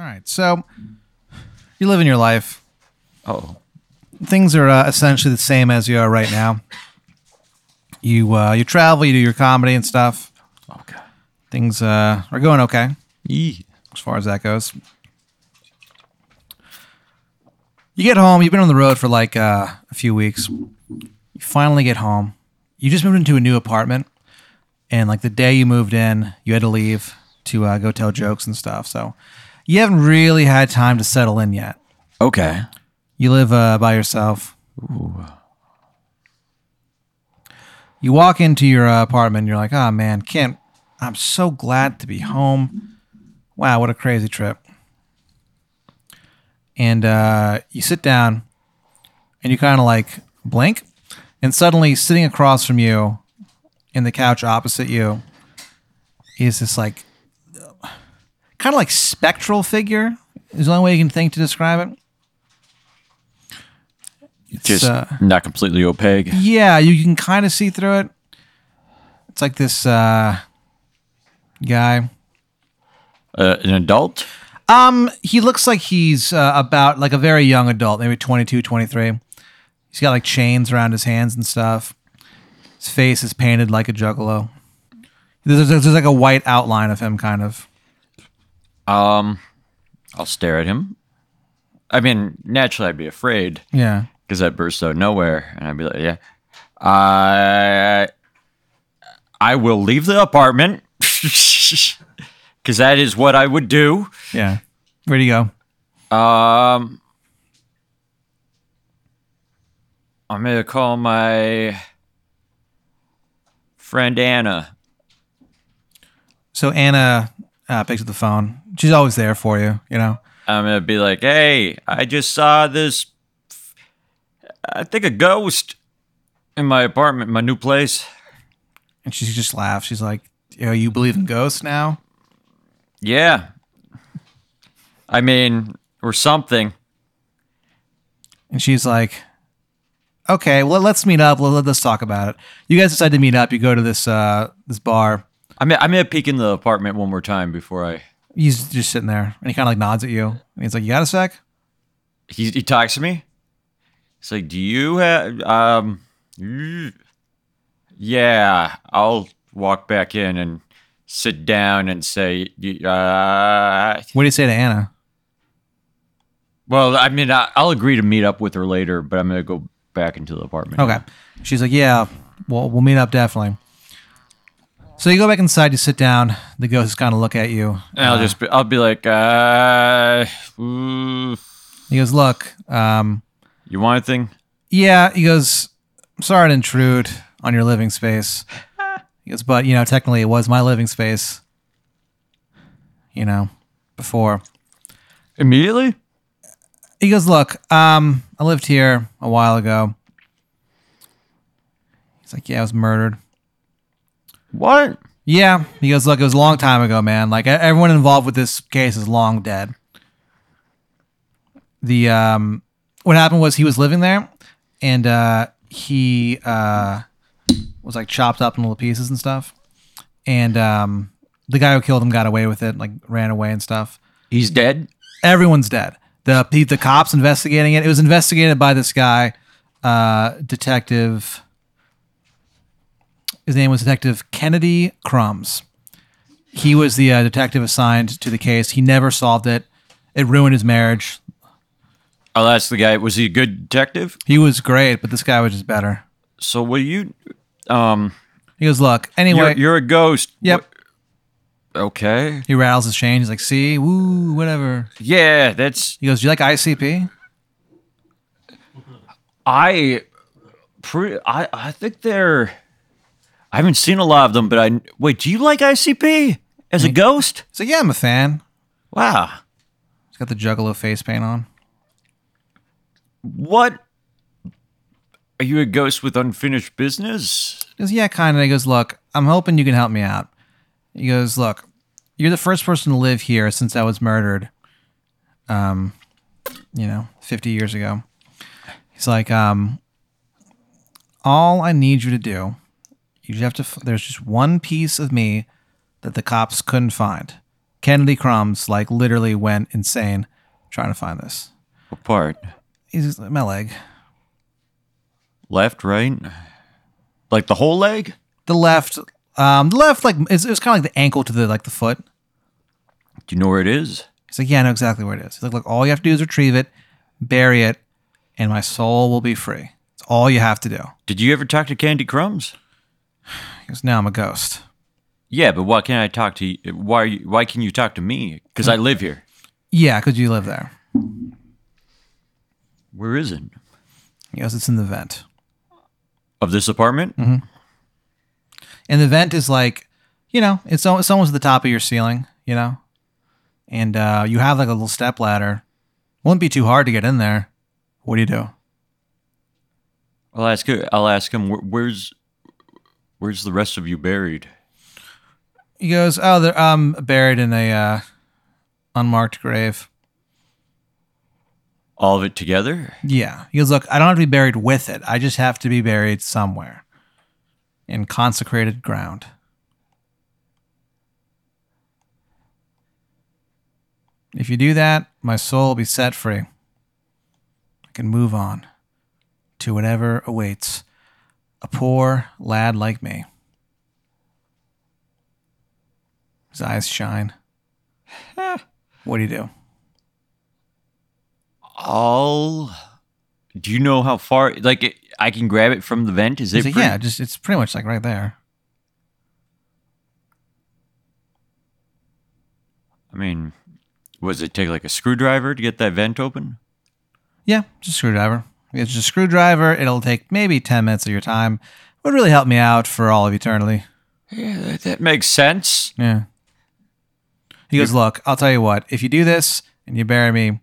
All right. So you're living your life. Oh, Things are uh, essentially the same as you are right now. You uh, you travel, you do your comedy and stuff. okay. Things uh, are going okay Yee. as far as that goes. You get home. You've been on the road for like uh, a few weeks. You finally get home. You just moved into a new apartment, and like the day you moved in, you had to leave to uh, go tell jokes and stuff. So you haven't really had time to settle in yet. Okay. You live uh, by yourself. You walk into your uh, apartment. And you're like, oh man, Kim, I'm so glad to be home. Wow, what a crazy trip. And uh, you sit down, and you kind of like blink, and suddenly sitting across from you, in the couch opposite you, is this like kind of like spectral figure. Is the only way you can think to describe it. It's, Just uh, not completely opaque. yeah, you can kind of see through it. It's like this uh, guy. Uh, an adult? Um, he looks like he's uh, about like a very young adult, maybe 22, 23. He's got like chains around his hands and stuff. His face is painted like a juggalo. There's, there's, there's like a white outline of him, kind of. Um, I'll stare at him. I mean, naturally, I'd be afraid Yeah. because that burst out of nowhere, and I'd be like, "Yeah, I, I will leave the apartment because that is what I would do." Yeah. Where'd he go? Um, I'm gonna call my friend Anna. So Anna uh, picks up the phone. She's always there for you, you know? I'm gonna be like, "Hey, I just saw this. I think a ghost in my apartment, my new place." And she just laughs. She's like, "Yo, you believe in ghosts now?" Yeah. I mean, or something. And she's like, "Okay, well, let's meet up. Let, let's talk about it." You guys decide to meet up. You go to this uh, this bar. I'm I'm gonna peek in the apartment one more time before I. He's just sitting there, and he kind of like nods at you, and he's like, "You got a sec?" He he talks to me. He's like, "Do you have um?" Yeah, I'll walk back in and sit down and say, uh, What do you say to Anna? "Well, I mean, I, I'll agree to meet up with her later, but I'm gonna go back into the apartment." Okay. She's like, "Yeah, well, we'll meet up definitely." So you go back inside. You sit down. The ghosts kind of look at you. And I'll just be, I'll be like, uh, ooh, He goes, "Look, um, you want anything? Yeah, he goes, I'm sorry to intrude on your living space. He goes, but you know, technically it was my living space. You know, before. Immediately? He goes, look, um, I lived here a while ago. He's like, yeah, I was murdered. What? Yeah. He goes, look, it was a long time ago, man. Like everyone involved with this case is long dead. The um what happened was he was living there and uh he uh was like chopped up in little pieces and stuff. And um the guy who killed him got away with it, like ran away and stuff. He's dead? Everyone's dead. The the, the cops investigating it. It was investigated by this guy, uh, detective. His name was Detective Kennedy Crumbs. He was the uh, detective assigned to the case. He never solved it. It ruined his marriage. Oh, that's the guy. Was he a good detective? He was great, but this guy was just better. So will you um He goes, look. Anyway, you're, you're a ghost. Yep. What- Okay. he rattles his chain. He's like, see, woo, whatever. Yeah, that's He goes, do you like ICP? I pre I I think they're I haven't seen a lot of them, but I wait, do you like ICP as a ghost? Like, yeah, I'm a fan. Wow. He's got the Juggalo face paint on. What are you a ghost with unfinished business? He goes, yeah, kind of. He goes, look, I'm hoping you can help me out. He goes, look, you're the first person to live here since I was murdered. Um, you know, 50 years ago. He's like, um, all I need you to do, you just have to. There's just one piece of me that the cops couldn't find. Kennedy Crumbs like literally went insane trying to find this. What part? He's my leg. Left, right? Like the whole leg? The left, um, the left like it's, it's kind of like the ankle to the like the foot. Do you know where it is? He's like, yeah, I know exactly where it is. He's like, look, all you have to do is retrieve it, bury it, and my soul will be free. It's all you have to do. Did you ever talk to Candy Crumbs? Goes, now I'm a ghost. Yeah, but why can't I talk to you? Why? Are you, why can you talk to me? Because I live here. Yeah, because you live there. Where is it? Yes, it's in the vent. Of this apartment? And the vent is like, you know, it's, al- it's almost at the top of your ceiling, you know? And uh, you have like a little step ladder. Won't be too hard to get in there. What do you do? I'll ask. I'll ask him. Where, where's Where's the rest of you buried? He goes, oh, they're um, buried in a uh, unmarked grave. All of it together? Yeah. He goes, look, I don't have to be buried with it. I just have to be buried somewhere in consecrated ground. If you do that, my soul will be set free. I can move on to whatever awaits a poor lad like me. His eyes shine. what do you do? I'll. Do you know how far? Like, it, I can grab it from the vent. Is it? like, pretty- yeah, just it's pretty much like right there. I mean, was it take like a screwdriver to get that vent open? Yeah, just a screwdriver. It's just a screwdriver. It'll take maybe 10 minutes of your time. Would really help me out for all of eternity. Yeah, that, that makes sense. Yeah. He goes, Look, I'll tell you what. If you do this and you bury me,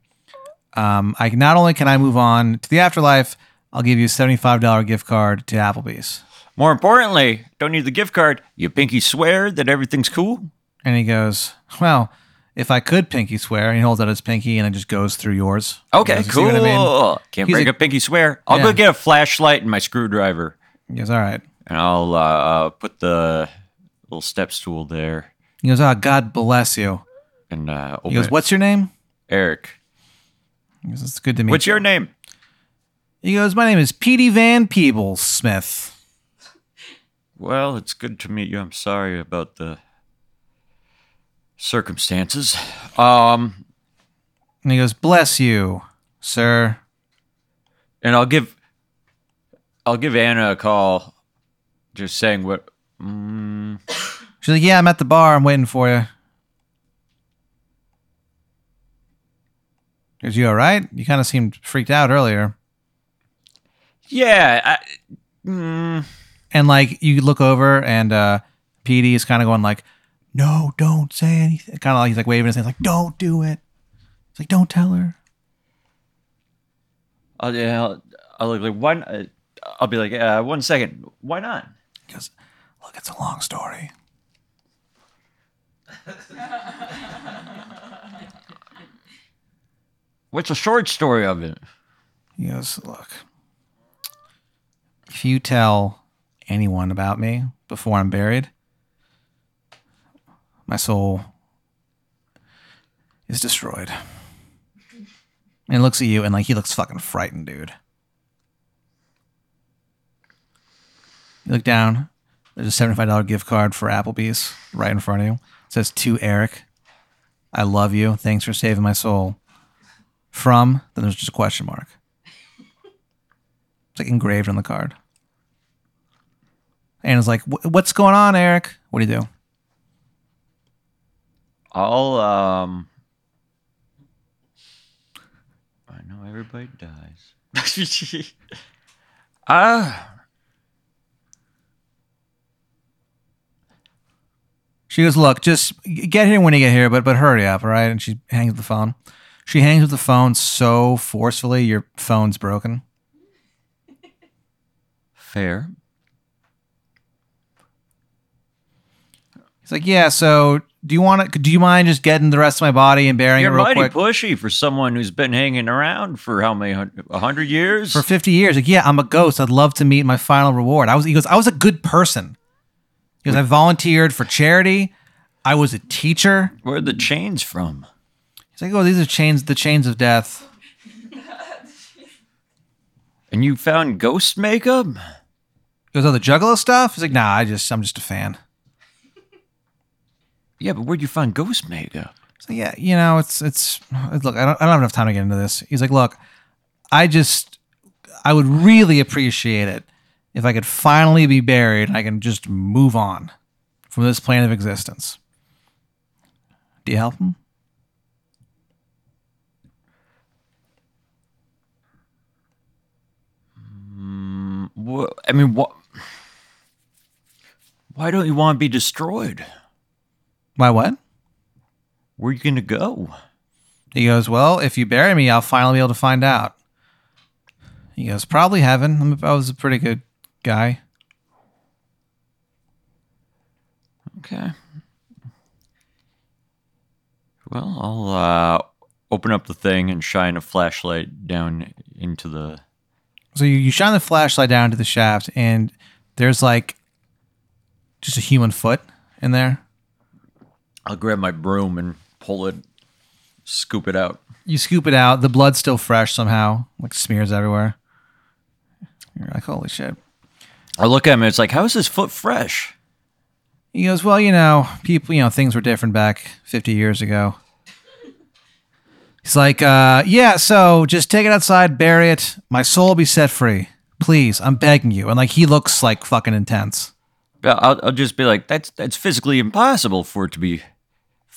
um, I not only can I move on to the afterlife, I'll give you a $75 gift card to Applebee's. More importantly, don't need the gift card. You pinky swear that everything's cool. And he goes, Well, if I could pinky swear, and he holds out his pinky and it just goes through yours. Okay, goes, "You cool. what I mean?" Can't He's break like- a pinky swear. I'll Yeah. go get a flashlight and my screwdriver, He goes, All right. and I'll uh, put the little step stool there He goes, Oh, God bless you. and uh, open He goes. What's your name? Erik? He goes, It's good to meet What's you. What's your name? He goes, My name is Petey Van Peebles Smith. Well, it's good to meet you. I'm sorry about the circumstances. Um, And he goes, Bless you, sir. and I'll give I'll give Anna a call, just saying what. Mm, She's like, Yeah, I'm at the bar. I'm waiting for you. Is you all right? You kind of seemed freaked out earlier. yeah, I, mm, And like, you look over and uh, Petey is kind of going like, No, don't say anything. Kind of like he's like waving his hands, like, Don't do it. He's like, Don't tell her. I'll, yeah, I'll, I'll look like one. Uh, I'll be like, uh, one second. Why not? Because, Look, it's a long story. What's a short story of it? He goes, Look, if you tell anyone about me before I'm buried, my soul is destroyed. And looks at you and like he looks fucking frightened, dude. You look down, there's a $75 gift card for Applebee's right in front of you. It says to Erik, I love you. Thanks for saving my soul. From, then there's just a question mark. It's like engraved on the card. And Anna's like, "What's going on, Erik? What do you do?" I'll um. I know everybody dies. Ah, She goes, "Look, just get here when you get here, but but hurry up, all right?" And she hangs up the phone. She hangs up the phone so forcefully, your phone's broken. fair. He's like, "Yeah, so do you want to? Do you mind just getting the rest of my body and burying You're it real mighty quick pushy for someone who's been hanging around for how many a hundred years? for 50 years?" Like, "Yeah, I'm a ghost. I'd love to meet my final reward." I was. He goes, "I was a good person." He goes, "I volunteered for charity. I was a teacher. Where are the chains from? He's like, oh, these are chains, the chains of death. And you found ghost makeup? He goes, oh, the Juggalo stuff. He's like, nah, I just, I'm just a fan. Yeah, but where'd you find ghost makeup? So yeah, you know, it's it's look, I don't I don't have enough time to get into this. He's like, look, I just I would really appreciate it if I could finally be buried and I can just move on from this plane of existence. Do you help him? Mm, wha I mean, what? Why don't you want to be destroyed? Why what? Where are you gonna go? He goes, Well, if you bury me, I'll finally be able to find out. He goes, Probably heaven. I'm, I was a pretty good guy. Okay. Well, I'll uh, open up the thing and shine a flashlight down into the. So you, you shine the flashlight down to the shaft, and there's like just a human foot in there. I'll grab my broom and pull it, scoop it out. You scoop it out. The blood's still fresh somehow, like smears everywhere. You're like, holy shit. I look at him and it's like, how is this foot fresh? He goes, well, you know, people, you know, things were different back 50 years ago. He's like, uh, yeah, so just take it outside, bury it. My soul will be set free. Please, I'm begging you. And like, he looks like fucking intense. I'll, I'll just be like, that's that's physically impossible for it to be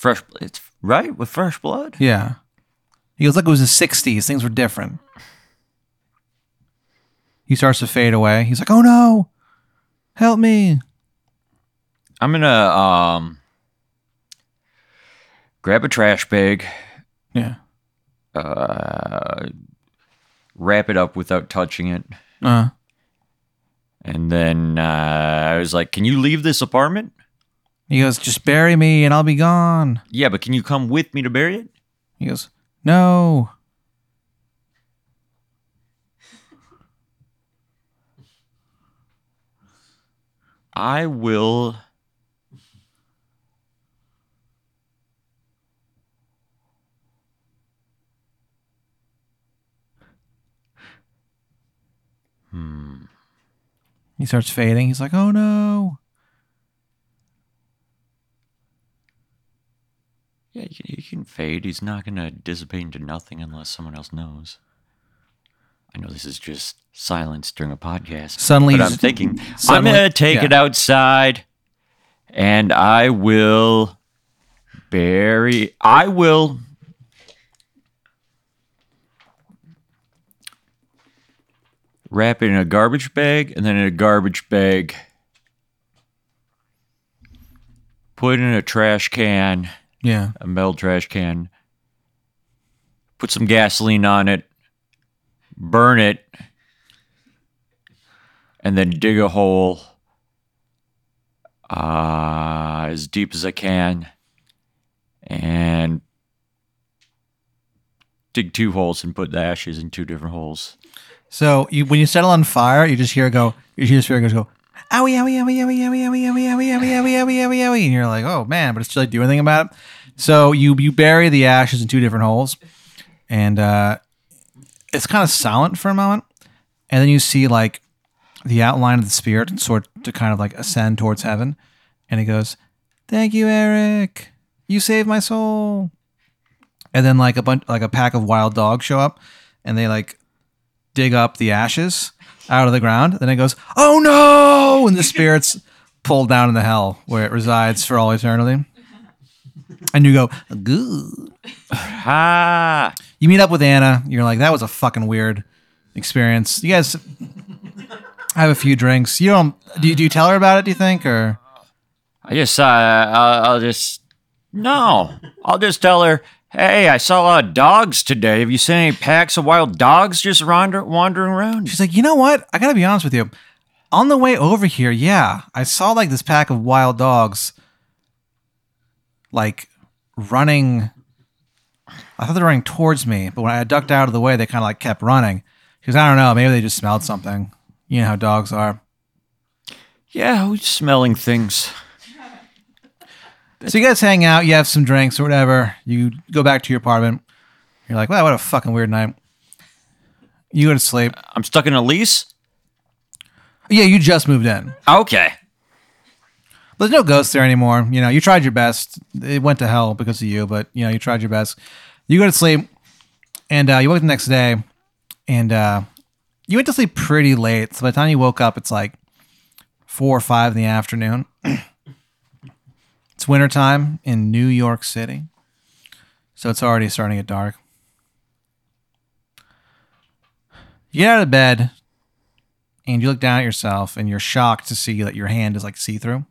fresh. It's right with fresh blood. Yeah. He goes, look, it was the 60s. Things were different. He starts to fade away. He's like, oh no, help me. I'm gonna um grab a trash bag, Yeah. uh, wrap it up without touching it, Uh, and then uh, I was like, "Can you leave this apartment?" He goes, just bury me and I'll be gone. Yeah, but can you come with me to bury it? He goes, no. I will. Hmm. He starts fading. He's like, oh no. Yeah, you can, fade. He's not gonna dissipate into nothing unless someone else knows. I know this is just silence during a podcast. Suddenly but I'm thinking I'm gonna take yeah. it outside, and I will bury. I will. Wrap it in a garbage bag, and then in a garbage bag, put it in a trash can Yeah. a metal trash can, put some gasoline on it, burn it, and then dig a hole uh, as deep as I can and dig two holes and put the ashes in two different holes. So you, when you settle on fire, you just hear it go, you just hear it goes go, owie, owie, owie, owie, owie, owie, owie, owie, owie, owie, owie, owie, owie, and you're like, oh man, but it's like do anything about it. So you you bury the ashes in two different holes, and uh, it's kind of silent for a moment, and then you see like the outline of the spirit sort to kind of like ascend towards heaven, and he goes, "Thank you, Erik, you saved my soul." And then like a bunch, like a pack of wild dogs show up, and they like dig up the ashes out of the ground. Then it goes, "Oh no!" and the spirits pulled down in the hell where it resides for all eternity. And you go, "Good." Ah! You meet up with Anna. You're like, "That was a fucking weird experience." You guys have a few drinks. You don't? Do you, do you tell her about it? Do you think or? I just, uh, I'll, I'll just, no, I'll just tell her, hey, I saw a lot of dogs today. Have you seen any packs of wild dogs just wander, wandering around? She's like, you know what? I gotta be honest with you. On the way over here, yeah, I saw like this pack of wild dogs, like running. I thought they were running towards me, but when I ducked out of the way, they kind of like kept running. Because I don't know, maybe they just smelled something. You know how dogs are. Yeah, who's smelling things? So you guys hang out, you have some drinks or whatever. You go back to your apartment. You're like, wow, what a fucking weird night. You go to sleep. I'm stuck in a lease. Yeah, you just moved in. Okay. There's no ghosts there anymore. You know, you tried your best. It went to hell because of you, but you know, you tried your best. You go to sleep, and uh, you wake up the next day, and uh, you went to sleep pretty late. So by the time you woke up, it's like four or five in the afternoon. it's wintertime in New York City, so it's already starting to get dark. You get out of bed, and you look down at yourself, and you're shocked to see that your hand is like see through.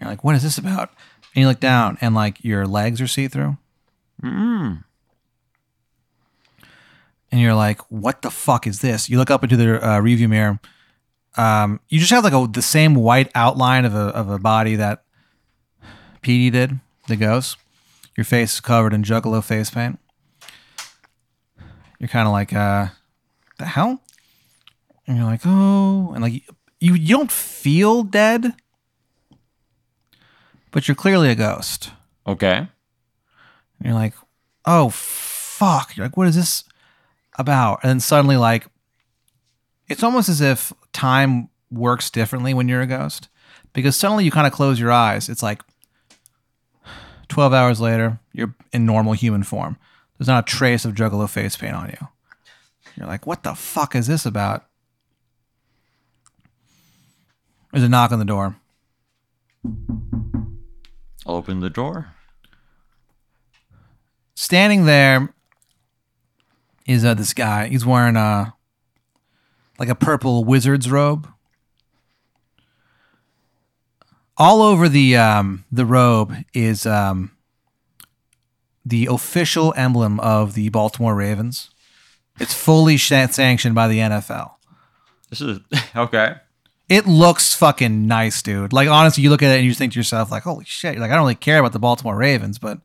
You're like, what is this about? And you look down and like your legs are see through. Mm. And you're like, what the fuck is this? You look up into the uh, review mirror. Um, you just have like a, the same white outline of a, of a body that Petey did, the ghost. Your face is covered in juggalo face paint. You're kind of like, uh, the hell? And you're like, oh, and like you, you don't feel dead, but you're clearly a ghost. Okay. And you're like, oh fuck. You're like, what is this about? And then suddenly, like, it's almost as if time works differently when you're a ghost. Because suddenly you kind of close your eyes. It's like 12 hours later, you're in normal human form. There's not a trace of juggalo face paint on you. You're like, what the fuck is this about? There's a knock on the door. I'll open the door. standing there is uh, this guy. He's wearing a like a purple wizard's robe. All over the um, the robe is um, the official emblem of the Baltimore Ravens. It's fully sh- sanctioned by the NFL. This is okay. It looks fucking nice, dude. Like honestly, you look at it and you think to yourself, like, "Holy shit!" You're like, I don't really care about the Baltimore Ravens, but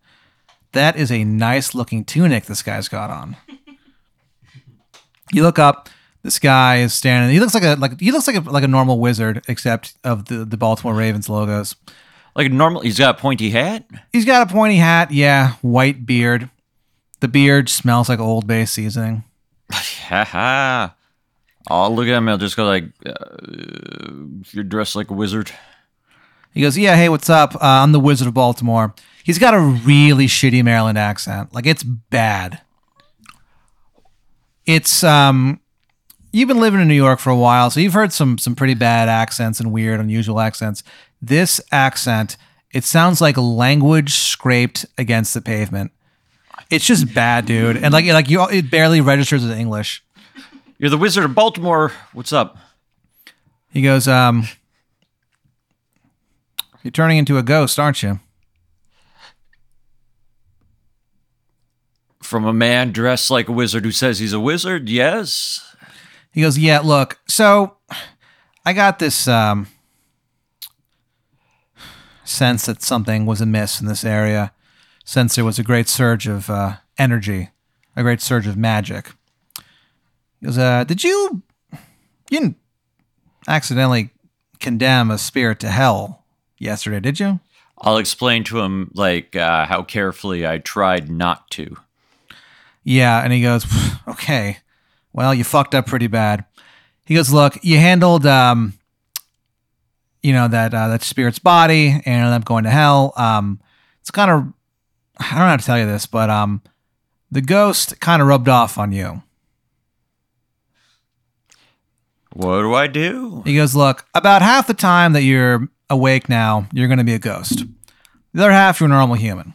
that is a nice looking tunic this guy's got on. you look up, this guy is standing. He looks like a like he looks like a like a normal wizard, except of the the Baltimore Ravens logos. Like normal. He's got a pointy hat. He's got a pointy hat, yeah, white beard. The beard smells like Old Bay seasoning. Haha. I'll look at him. I'll just go like, uh, "You're dressed like a wizard." He goes, "Yeah, hey, what's up? Uh, I'm the Wizard of Baltimore." He's got a really shitty Maryland accent. Like it's bad. It's um you've been living in New York for a while, so you've heard some some pretty bad accents and weird unusual accents. This accent, it sounds like language scraped against the pavement. It's just bad, dude. And like like you it barely registers as English. You're the wizard of Baltimore. What's up? He goes, um You're turning into a ghost, aren't you? From a man dressed like a wizard who says he's a wizard. Yes. He goes, "Yeah, look. So I got this um, sense that something was amiss in this area, since there was a great surge of uh, energy, a great surge of magic." He goes, uh, "Did you you didn't accidentally condemn a spirit to hell yesterday, did you?" I'll explain to him like uh, how carefully I tried not to. Yeah, and he goes, "Okay, well, you fucked up pretty bad." He goes, "Look, you handled, um, you know that uh, that spirit's body and ended up going to hell. Um, it's kind of, I don't know how to tell you this, but um, the ghost kind of rubbed off on you." What do I do? He goes, "Look, about half the time that you're awake now, you're going to be a ghost. The other half, you're a normal human."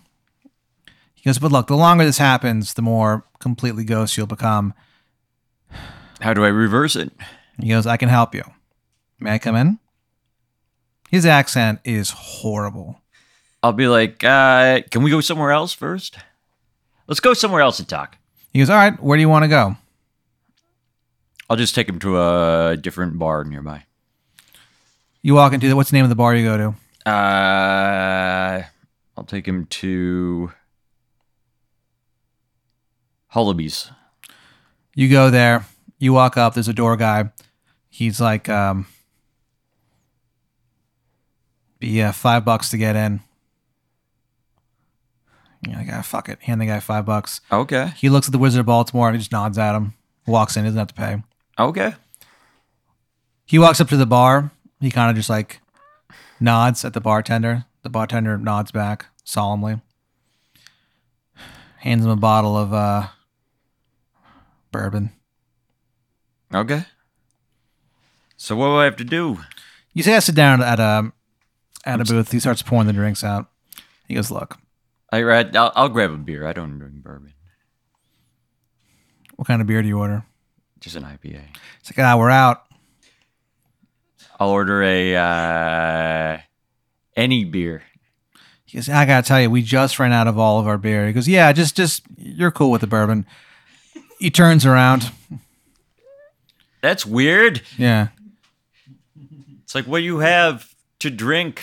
He goes, "But look, the longer this happens, the more completely ghost you'll become." How do I reverse it? He goes, I can help you. May I come in? His accent is horrible. I'll be like, uh, can we go somewhere else first? Let's go somewhere else and talk. He goes, All right, where do you want to go? I'll just take him to a different bar nearby. You walk into the, what's the name of the bar you go to? Uh, I'll take him to Hullaby's. You go there, you walk up, there's a door guy. He's like, um, yeah, five bucks to get in. Yeah, like, ah, fuck it. Hand the guy five bucks. Okay. He looks at the Wizard of Baltimore. And he just nods at him. Walks in. Doesn't have to pay. Okay. He walks up to the bar. He kind of just like nods at the bartender. The bartender nods back solemnly. Hands him a bottle of uh, bourbon. Okay. So what do I have to do? You say I sit down at a at a booth. He starts pouring the drinks out. He goes, "Look, I, I I'll, I'll grab a beer. I don't drink bourbon. what kind of beer do you order?" Just an IPA. It's like, "Ah, we're out." I'll order a uh, any beer. He goes, "I gotta tell you, we just ran out of all of our beer." He goes, "Yeah, just just you're cool with the bourbon." He turns around. That's weird. Yeah, It's like what you have to drink.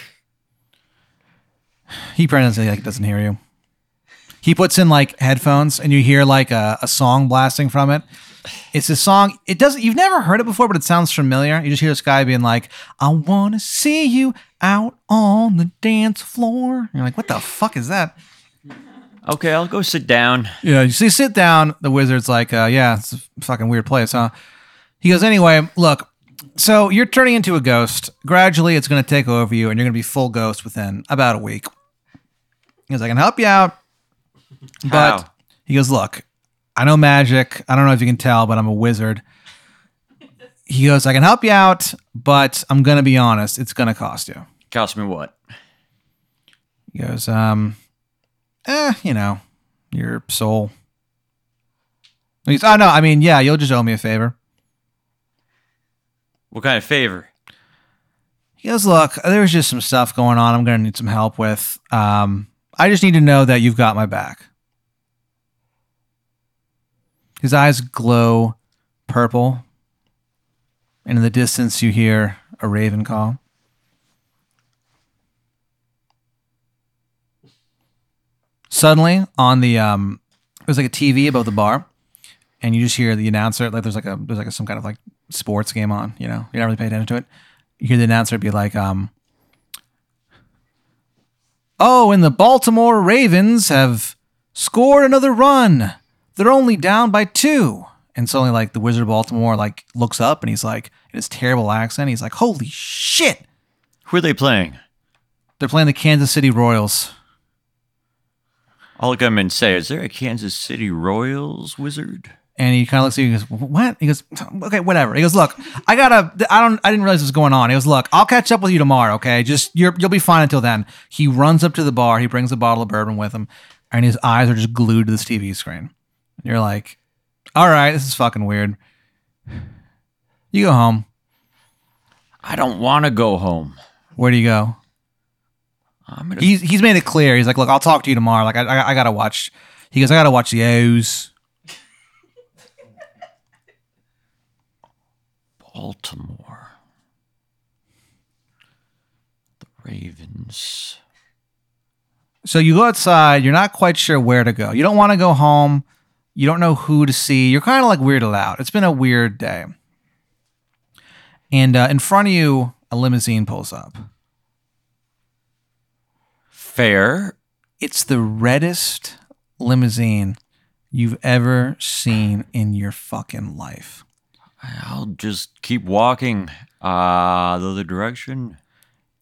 he pretends like doesn't hear you. He puts in like headphones, and you hear like a, a song blasting from it. It's a song. It doesn't. You've never heard it before, but it sounds familiar. You just hear this guy being like, "I want to see you out on the dance floor." And you're like, "What the fuck is that?" Okay, I'll go sit down. Yeah, you see, sit down. The wizard's like, uh, "Yeah, it's a fucking weird place, huh?" He goes, "Anyway, look." So you're turning into a ghost. Gradually, it's going to take over you, and you're going to be full ghost within about a week. He goes, "I can help you out." But How? he goes, Look, I know magic. I don't know if you can tell, but I'm a wizard. He goes, I can help you out, but I'm going to be honest. It's going to cost you. Cost me what? He goes, um, eh, you know, your soul. He's, oh, no, I mean, yeah, you'll just owe me a favor. What kind of favor? He goes, Look, there's just some stuff going on I'm going to need some help with. Um, I just need to know that you've got my back. His eyes glow purple. And in the distance, you hear a raven call. Suddenly, on the um, there's like a TV above the bar, and you just hear the announcer. Like there's like a there's like a, some kind of like sports game on. You know, you're not really paying attention to it. You hear the announcer be like, um, "Oh, and the Baltimore Ravens have scored another run. They're only down by two. And suddenly, like the Wizard of Baltimore, like looks up and he's like, in his terrible accent, he's like, "Holy shit! Who are they playing? They're playing the Kansas City Royals." I'll look at him and say, "Is there a Kansas City Royals wizard?" And he kind of looks at you and goes, "What?" He goes, "Okay, whatever." He goes, "Look, I gotta. I don't. I didn't realize this was going on." He goes, "Look, I'll catch up with you tomorrow. Okay, just you're you'll be fine until then." He runs up to the bar. He brings a bottle of bourbon with him, and his eyes are just glued to this TV screen. And you're like, "All right, this is fucking weird." You go home. I don't want to go home. Where do you go? I'm gonna. He's he's made it clear. He's like, "Look, I'll talk to you tomorrow. Like, I I, I gotta watch." He goes, "I gotta watch the O's." Baltimore. The Ravens. So you go outside, you're not quite sure where to go. You don't want to go home. You don't know who to see. You're kind of like weirded out. It's been a weird day. And uh, in front of you, a limousine pulls up. Fair. It's the reddest limousine you've ever seen in your fucking life. I'll just keep walking uh, the other direction.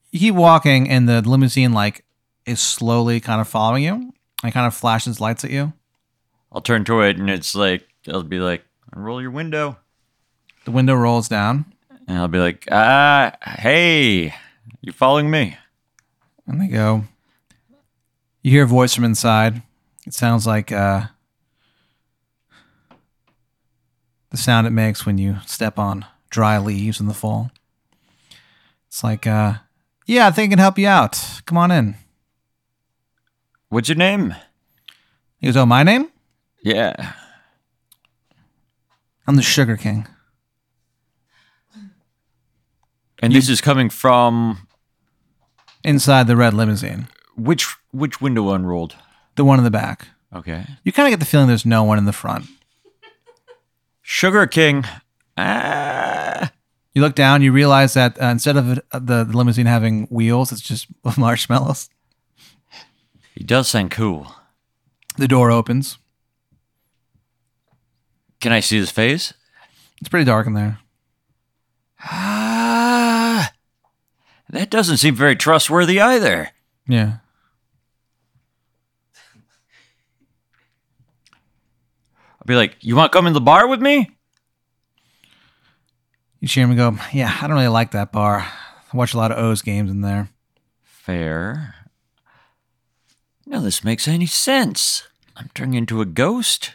You keep walking, and the limousine like is slowly kind of following you. And kind of flashes lights at you. I'll turn to it and it's like, I'll be like, roll your window. The window rolls down, And I'll be like, ah, hey, you following me? and they go. You hear a voice from inside. It sounds like uh, the sound it makes when you step on dry leaves in the fall. It's like, uh, yeah, I think I can help you out. Come on in. What's your name? He goes, oh, my name? Yeah. I'm the Sugar King. And this is coming from Inside the red limousine, which which window unrolled? the one in the back. Okay. You kind of get the feeling there's no one in the front. Sugar King. Ah. You look down, you realize that uh, instead of uh, the, the limousine having wheels, it's just marshmallows. He does sound cool. The door opens. Can I see his face? It's pretty dark in there. Ah, that doesn't seem very trustworthy either. Yeah. I'll be like, "You want to come in the bar with me?" You hear him go, Yeah, I don't really like that bar. I watch a lot of O's games in there. Fair. No, this makes any sense. I'm turning into a ghost.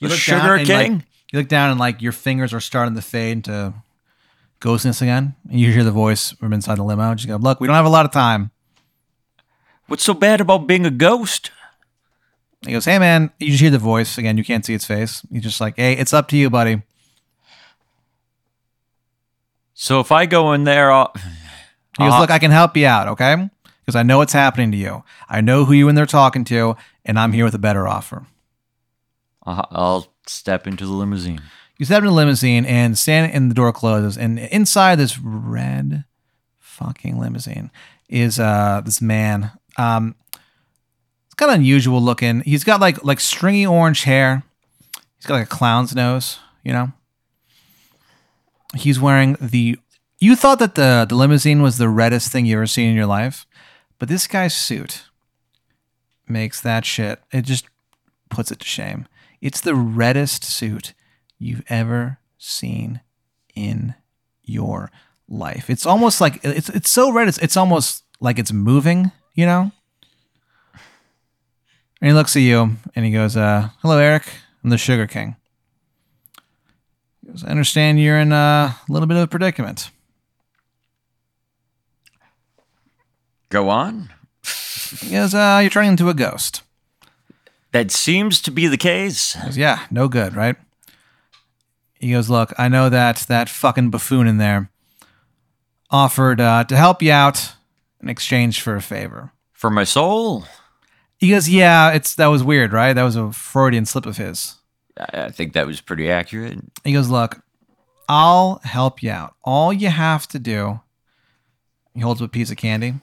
You look Sugar down and, like, you look down and like your fingers are starting to fade into ghostness again. And you hear the voice from inside the limo. Just go, Look, we don't have a lot of time. What's so bad about being a ghost? He goes, Hey man, you just hear the voice. Again, you can't see its face. He's just like, Hey, it's up to you, buddy. So if I go in there, I'll, He goes. Look, I can help you out, okay? Because I know what's happening to you. I know who you and they're talking to, and I'm here with a better offer. I'll step into the limousine. You step in the limousine and stand and the door closes, and inside this red fucking limousine is uh this man. Um kind of unusual looking. He's got like like stringy orange hair. He's got like a clown's nose, you know. He's wearing the you thought that the the limousine was the reddest thing you ever seen in your life, but this guy's suit makes that shit. It just puts it to shame. It's the reddest suit you've ever seen in your life. It's almost like it's it's so red. It's it's almost like it's moving. You know. And he looks at you and he goes, uh, "Hello, Erik. I'm the Sugar King." He goes, "I understand you're in a little bit of a predicament." Go on. He goes, uh, "You're turning into a ghost." That seems to be the case. He goes, yeah, no good, right? He goes, look, I know that that fucking buffoon in there offered uh, to help you out in exchange for a favor. For my soul, He goes, yeah, it's that was weird, right? That was a Freudian slip of his. I I think that was pretty accurate. He goes, look, I'll help you out. All you have to do, he holds up a piece of candy.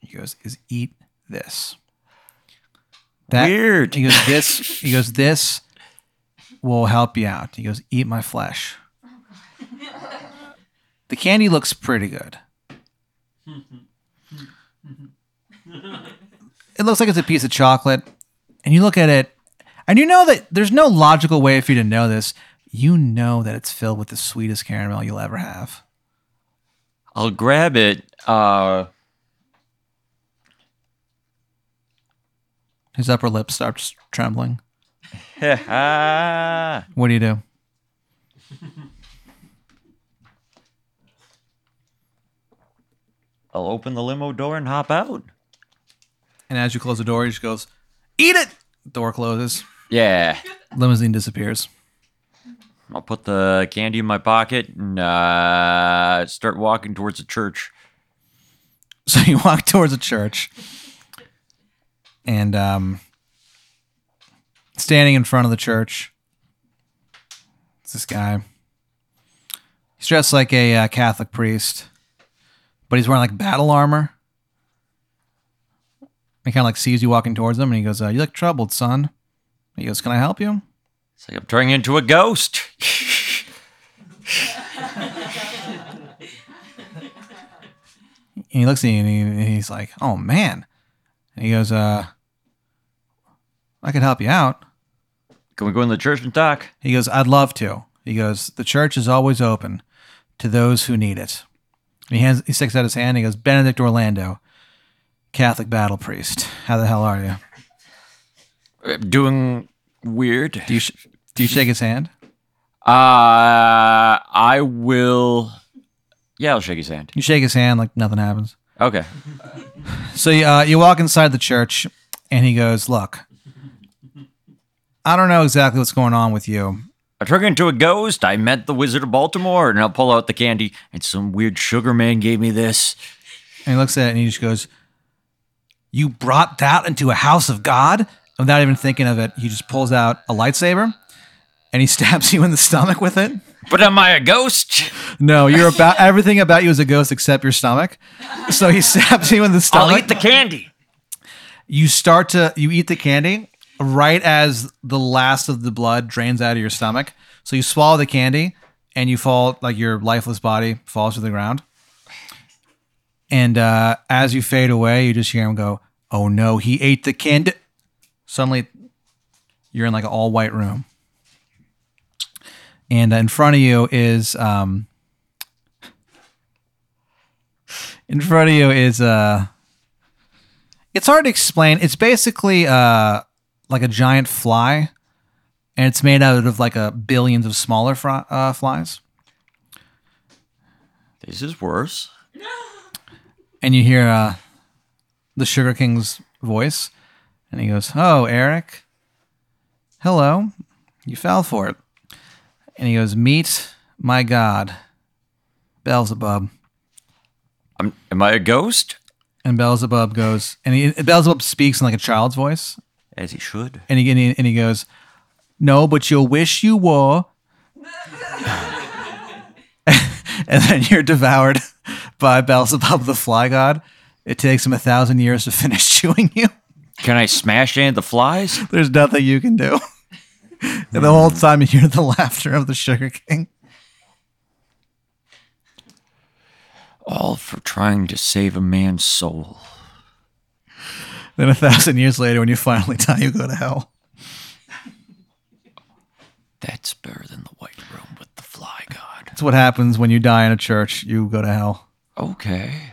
He goes, is eat this. That, Weird. He goes, this. He goes, this will help you out. He goes, eat my flesh. Oh, the candy looks pretty good. It looks like it's a piece of chocolate, and you look at it, and you know that there's no logical way for you to know this. You know that it's filled with the sweetest caramel you'll ever have. I'll grab it. Uh, His upper lip starts trembling. What do you do? I'll open the limo door and hop out. And as you close the door, he just goes, "Eat it." Door closes. Yeah. Limousine disappears. I'll put the candy in my pocket and uh, start walking towards the church. So you walk towards the church, and um, standing in front of the church, it's this guy. He's dressed like a uh, Catholic priest, but he's wearing like battle armor. He kind of like sees you walking towards him, and he goes, uh, "You look troubled, son." He goes, "Can I help you?" It's like I'm turning into a ghost. And he looks at you, and, he, and he's like, "Oh man," and he goes, "Uh, I could help you out." Can we go in the church and talk? He goes, I'd love to. He goes, the church is always open to those who need it. And he hands, he sticks out his hand. And he goes, Benedict Orlando, Catholic battle priest. How the hell are you? Doing weird. Do you sh- do you shake his hand? Uh, I will. Yeah, I'll shake his hand. You shake his hand like nothing happens. Okay. So you, uh, you walk inside the church, and he goes, "Look, I don't know exactly what's going on with you. I turned into a ghost. I met the Wizard of Baltimore, and I'll pull out the candy. And some weird sugar man gave me this. And he looks at it and he just goes, You brought that into a house of God? Without even thinking of it, he just pulls out a lightsaber and he stabs you in the stomach with it. But am I a ghost? No, you're about everything about you is a ghost except your stomach. So he stabs you in the stomach. I'll eat the candy. you start to you eat the candy right as the last of the blood drains out of your stomach. So you swallow the candy and you fall like your lifeless body falls to the ground. And uh, as you fade away, you just hear him go, "Oh no, he ate the candy!" Suddenly, you're in like an all white room, and in front of you is um, in front of you is uh it's hard to explain. It's basically uh like a giant fly, and it's made out of like a billions of smaller fri- uh, flies. This is worse. And you hear uh, the Sugar King's voice, and he goes, "Oh, Erik, hello, you fell for it." And he goes, "Meet my god, Beelzebub." I'm, am I a ghost? And Beelzebub goes, and he, Beelzebub speaks in like a child's voice, As he should. and he, and he and he goes, "No, but you'll wish you were." and then you're devoured by Beelzebub, the fly god. It takes him a thousand years to finish chewing you. Can I smash any of the flies? There's nothing you can do. and the whole time you hear the laughter of the Sugar King. All for trying to save a man's soul. Then a thousand years later, when you finally die, you go to hell. That's better than the white room with the fly god. That's what happens when you die in a church. You go to hell. Okay.